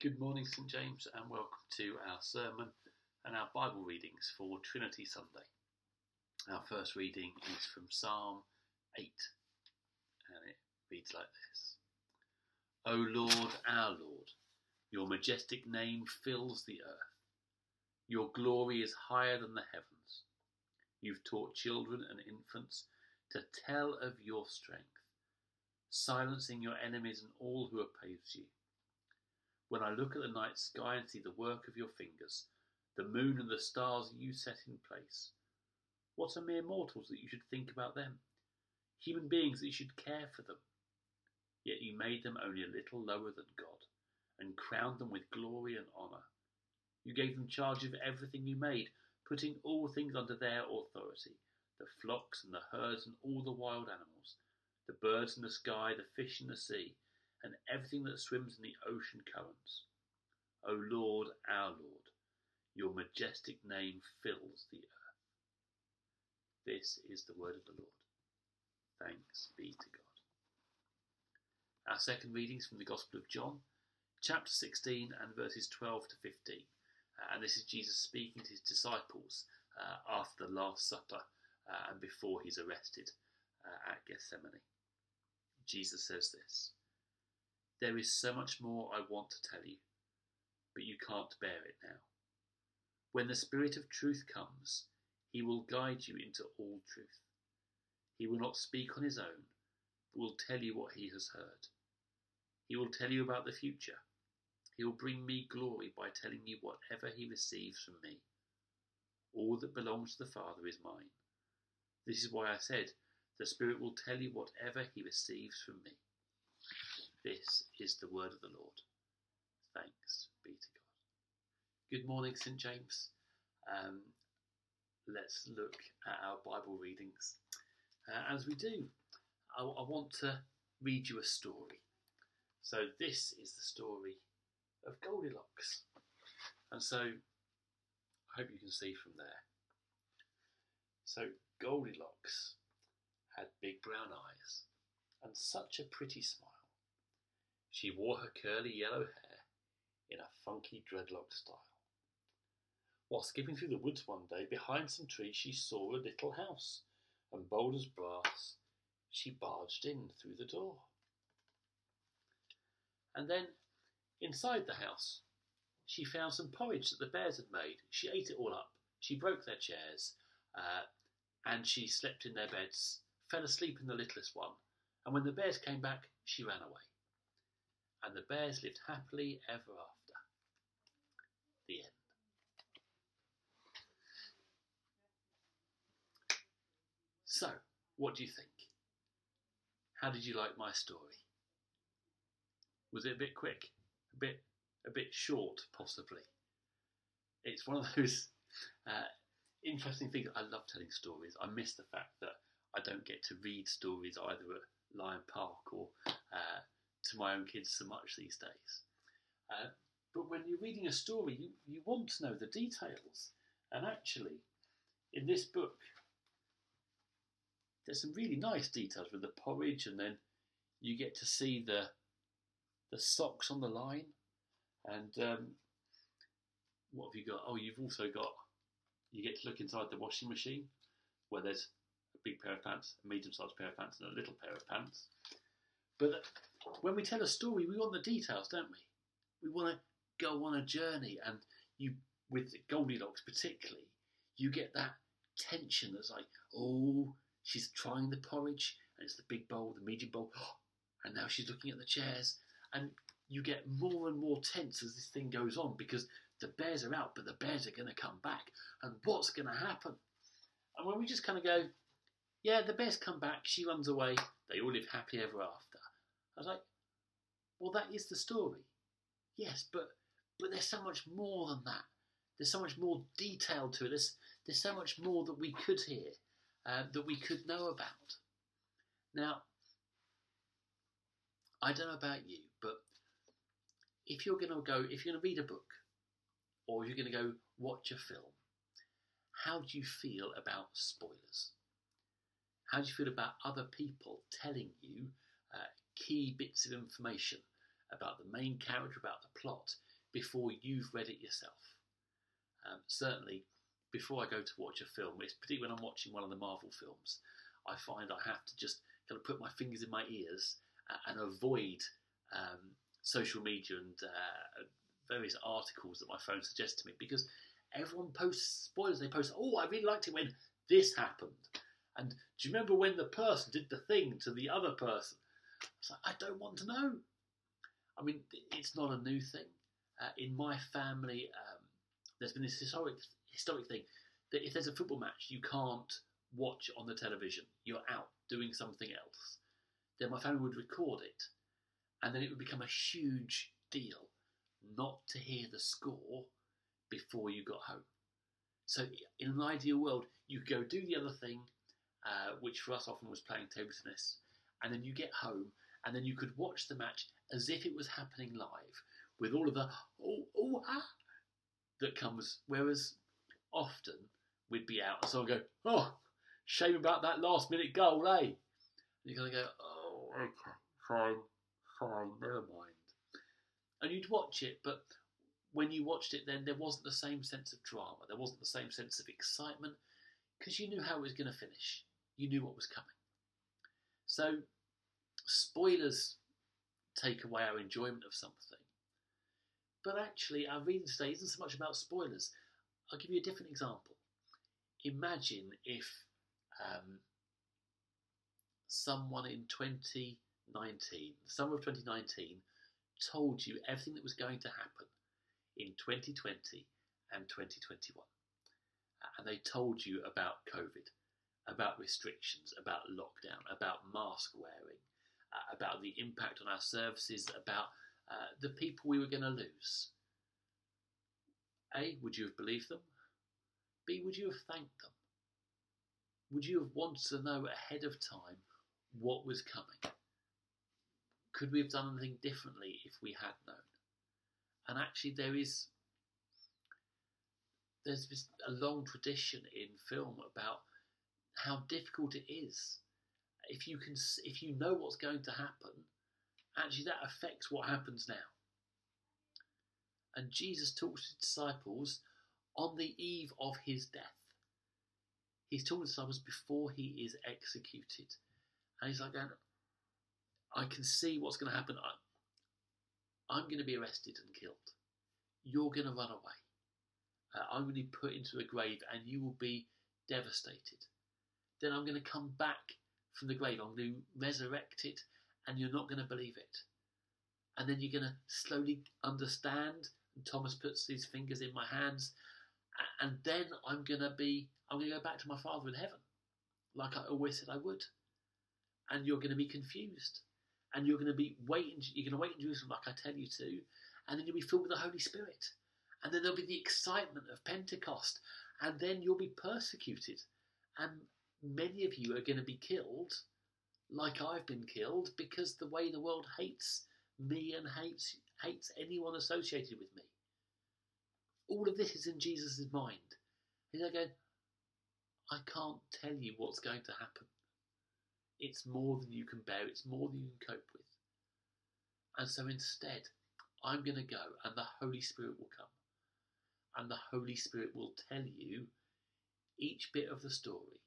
Good morning, St James, and welcome to our sermon and our Bible readings for Trinity Sunday. Our first reading is from Psalm 8, and it reads like this O Lord, our Lord, your majestic name fills the earth. Your glory is higher than the heavens. You've taught children and infants to tell of your strength, silencing your enemies and all who oppose you. When I look at the night sky and see the work of your fingers, the moon and the stars you set in place, what are mere mortals that you should think about them? Human beings that you should care for them. Yet you made them only a little lower than God, and crowned them with glory and honour. You gave them charge of everything you made, putting all things under their authority the flocks and the herds and all the wild animals, the birds in the sky, the fish in the sea and everything that swims in the ocean currents. O Lord, our Lord, your majestic name fills the earth. This is the word of the Lord. Thanks be to God. Our second reading is from the Gospel of John, chapter 16 and verses 12 to 15. Uh, and this is Jesus speaking to his disciples uh, after the Last Supper uh, and before he's arrested uh, at Gethsemane. Jesus says this. There is so much more I want to tell you, but you can't bear it now. When the Spirit of truth comes, he will guide you into all truth. He will not speak on his own, but will tell you what he has heard. He will tell you about the future. He will bring me glory by telling you whatever he receives from me. All that belongs to the Father is mine. This is why I said, The Spirit will tell you whatever he receives from me. This is the word of the Lord. Thanks be to God. Good morning, St. James. Um, let's look at our Bible readings. Uh, as we do, I, I want to read you a story. So, this is the story of Goldilocks. And so, I hope you can see from there. So, Goldilocks had big brown eyes and such a pretty smile. She wore her curly yellow hair in a funky dreadlock style. While skipping through the woods one day, behind some trees she saw a little house, and bold as brass, she barged in through the door. And then, inside the house, she found some porridge that the bears had made. She ate it all up. She broke their chairs, uh, and she slept in their beds, fell asleep in the littlest one, and when the bears came back, she ran away and the bears lived happily ever after. The end. So, what do you think? How did you like my story? Was it a bit quick? A bit a bit short, possibly. It's one of those uh, interesting things. I love telling stories. I miss the fact that I don't get to read stories either at Lion Park or uh, to my own kids so much these days. Uh, but when you're reading a story, you, you want to know the details. And actually, in this book, there's some really nice details with the porridge, and then you get to see the the socks on the line. And um, what have you got? Oh, you've also got you get to look inside the washing machine where there's a big pair of pants, a medium-sized pair of pants, and a little pair of pants. But when we tell a story, we want the details, don't we? We want to go on a journey, and you, with Goldilocks particularly, you get that tension that's like, oh, she's trying the porridge, and it's the big bowl, the medium bowl, and now she's looking at the chairs, and you get more and more tense as this thing goes on because the bears are out, but the bears are going to come back, and what's going to happen? And when we just kind of go, yeah, the bears come back, she runs away, they all live happily ever after. I was like, well, that is the story. Yes, but but there's so much more than that. There's so much more detail to it. There's there's so much more that we could hear, uh, that we could know about. Now, I don't know about you, but if you're going to go, if you're going to read a book, or you're going to go watch a film, how do you feel about spoilers? How do you feel about other people telling you uh, key bits of information about the main character, about the plot, before you've read it yourself. Um, certainly, before I go to watch a film, particularly when I'm watching one of the Marvel films, I find I have to just kind of put my fingers in my ears and avoid um, social media and uh, various articles that my phone suggests to me because everyone posts spoilers. They post, "Oh, I really liked it when this happened," and do you remember when the person did the thing to the other person? It's like I don't want to know. I mean, it's not a new thing. Uh, in my family, um, there's been this historic historic thing that if there's a football match, you can't watch on the television. You're out doing something else. Then my family would record it, and then it would become a huge deal not to hear the score before you got home. So, in an ideal world, you go do the other thing, uh, which for us often was playing table tennis, and then you get home, and then you could watch the match as if it was happening live, with all of the oh oh ah that comes. Whereas often we'd be out, and someone go, oh, shame about that last minute goal, eh? And you're gonna go, oh, okay, fine, fine, never mind. And you'd watch it, but when you watched it, then there wasn't the same sense of drama. There wasn't the same sense of excitement because you knew how it was going to finish. You knew what was coming. So, spoilers take away our enjoyment of something. But actually, our reading today isn't so much about spoilers. I'll give you a different example. Imagine if um, someone in 2019, summer of 2019, told you everything that was going to happen in 2020 and 2021. And they told you about COVID, about restrictions, about lockdown, about mask wearing, uh, about the impact on our services, about uh, the people we were going to lose. A, would you have believed them? B, would you have thanked them? Would you have wanted to know ahead of time what was coming? Could we have done anything differently if we had known? And actually, there is there's this, a long tradition in film about how difficult it is. If you can if you know what's going to happen actually that affects what happens now. And jesus talks to disciples on the eve of his death. He's talking to disciples before he is executed. And he's like i can see what's going to happen. I, i'm going to be arrested and killed. You're going to run away. Uh, I'm going to be put into a grave and you will be devastated. Then I'm going to come back from the grave. I'm going to resurrect it and you're not going to believe it. And then you're going to slowly understand. And Thomas puts his fingers in my hands. And then I'm going to be, I'm going to go back to my Father in heaven, like I always said I would. And you're going to be confused. And you're going to be waiting, you're going to wait in Jerusalem like I tell you to. And then you'll be filled with the Holy Spirit and then there'll be the excitement of Pentecost, and then you'll be persecuted, and many of you are going to be killed, like I've been killed, because the way the world hates me and hates hates anyone associated with me. All of this is in Jesus' mind. He's like going, I can't tell you what's going to happen. It's more than you can bear, it's more than you can cope with. And so instead, I'm going to go and the Holy Spirit will come and the Holy Spirit will tell you each bit of the story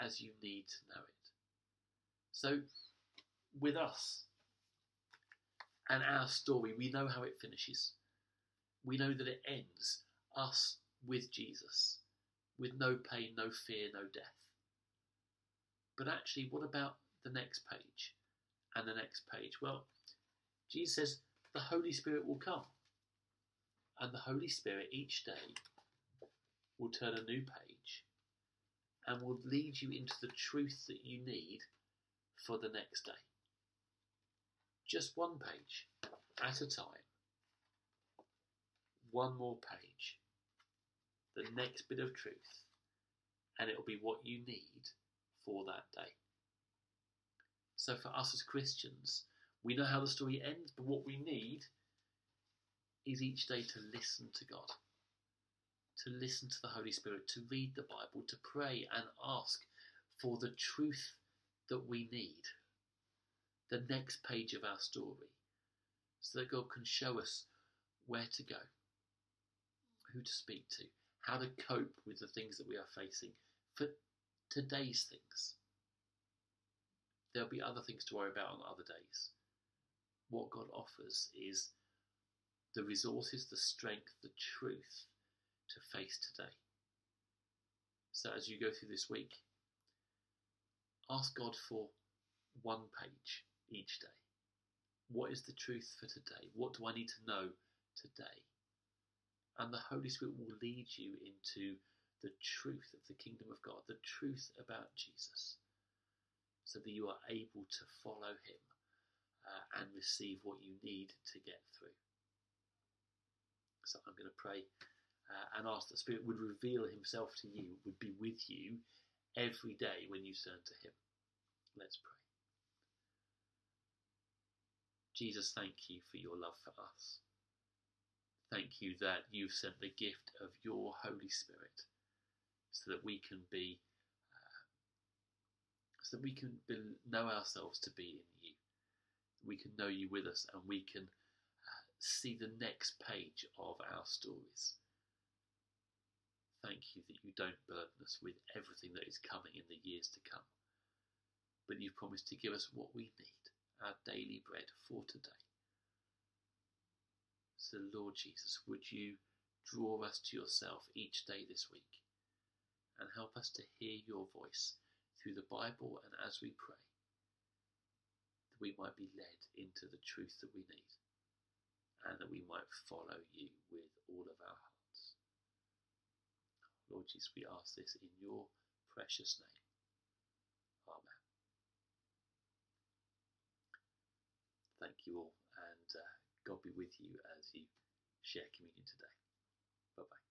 as you need to know it. So, with us and our story, we know how it finishes. We know that it ends us with Jesus, with no pain, no fear, no death. But actually, what about the next page and the next page? Well, Jesus says the Holy Spirit will come and the Holy Spirit each day will turn a new page and will lead you into the truth that you need for the next day. Just one page at a time. One more page. The next bit of truth. And it'll be what you need for that day. So, for us as Christians, we know how the story ends, but what we need is each day to listen to God, to listen to the Holy Spirit, to read the Bible, to pray and ask for the truth that we need, the next page of our story, so that God can show us where to go, who to speak to, how to cope with the things that we are facing for today's things. There'll be other things to worry about on other days. What God offers is the resources, the strength, the truth to face today. So as you go through this week, ask God for one page each day. What is the truth for today? What do I need to know today? And the Holy Spirit will lead you into the truth of the kingdom of God, the truth about Jesus, so that you are able to follow him uh, and receive what you need to get through. So I'm going to pray uh, and ask that Spirit would reveal himself to you, would be with you every day when you turn to him. Let's pray. Jesus, thank you for your love for us. Thank you that you've sent the gift of your Holy Spirit so that we can be, uh, so that we can be, know ourselves to be in you. We can know you with us and we can uh, see the next page of our stories. Thank you that you don't burden us with everything that is coming in the years to come, but you've promised to give us what we need, our daily bread for today. So, Lord Jesus, would you draw us to yourself each day this week? and help us to hear your voice through the Bible and as we pray, that we might be led into the truth that we need and that we might follow you with all of our hearts. Lord Jesus, we ask this in your precious name. Amen. Thank you all, and uh, God be with you as you share communion today.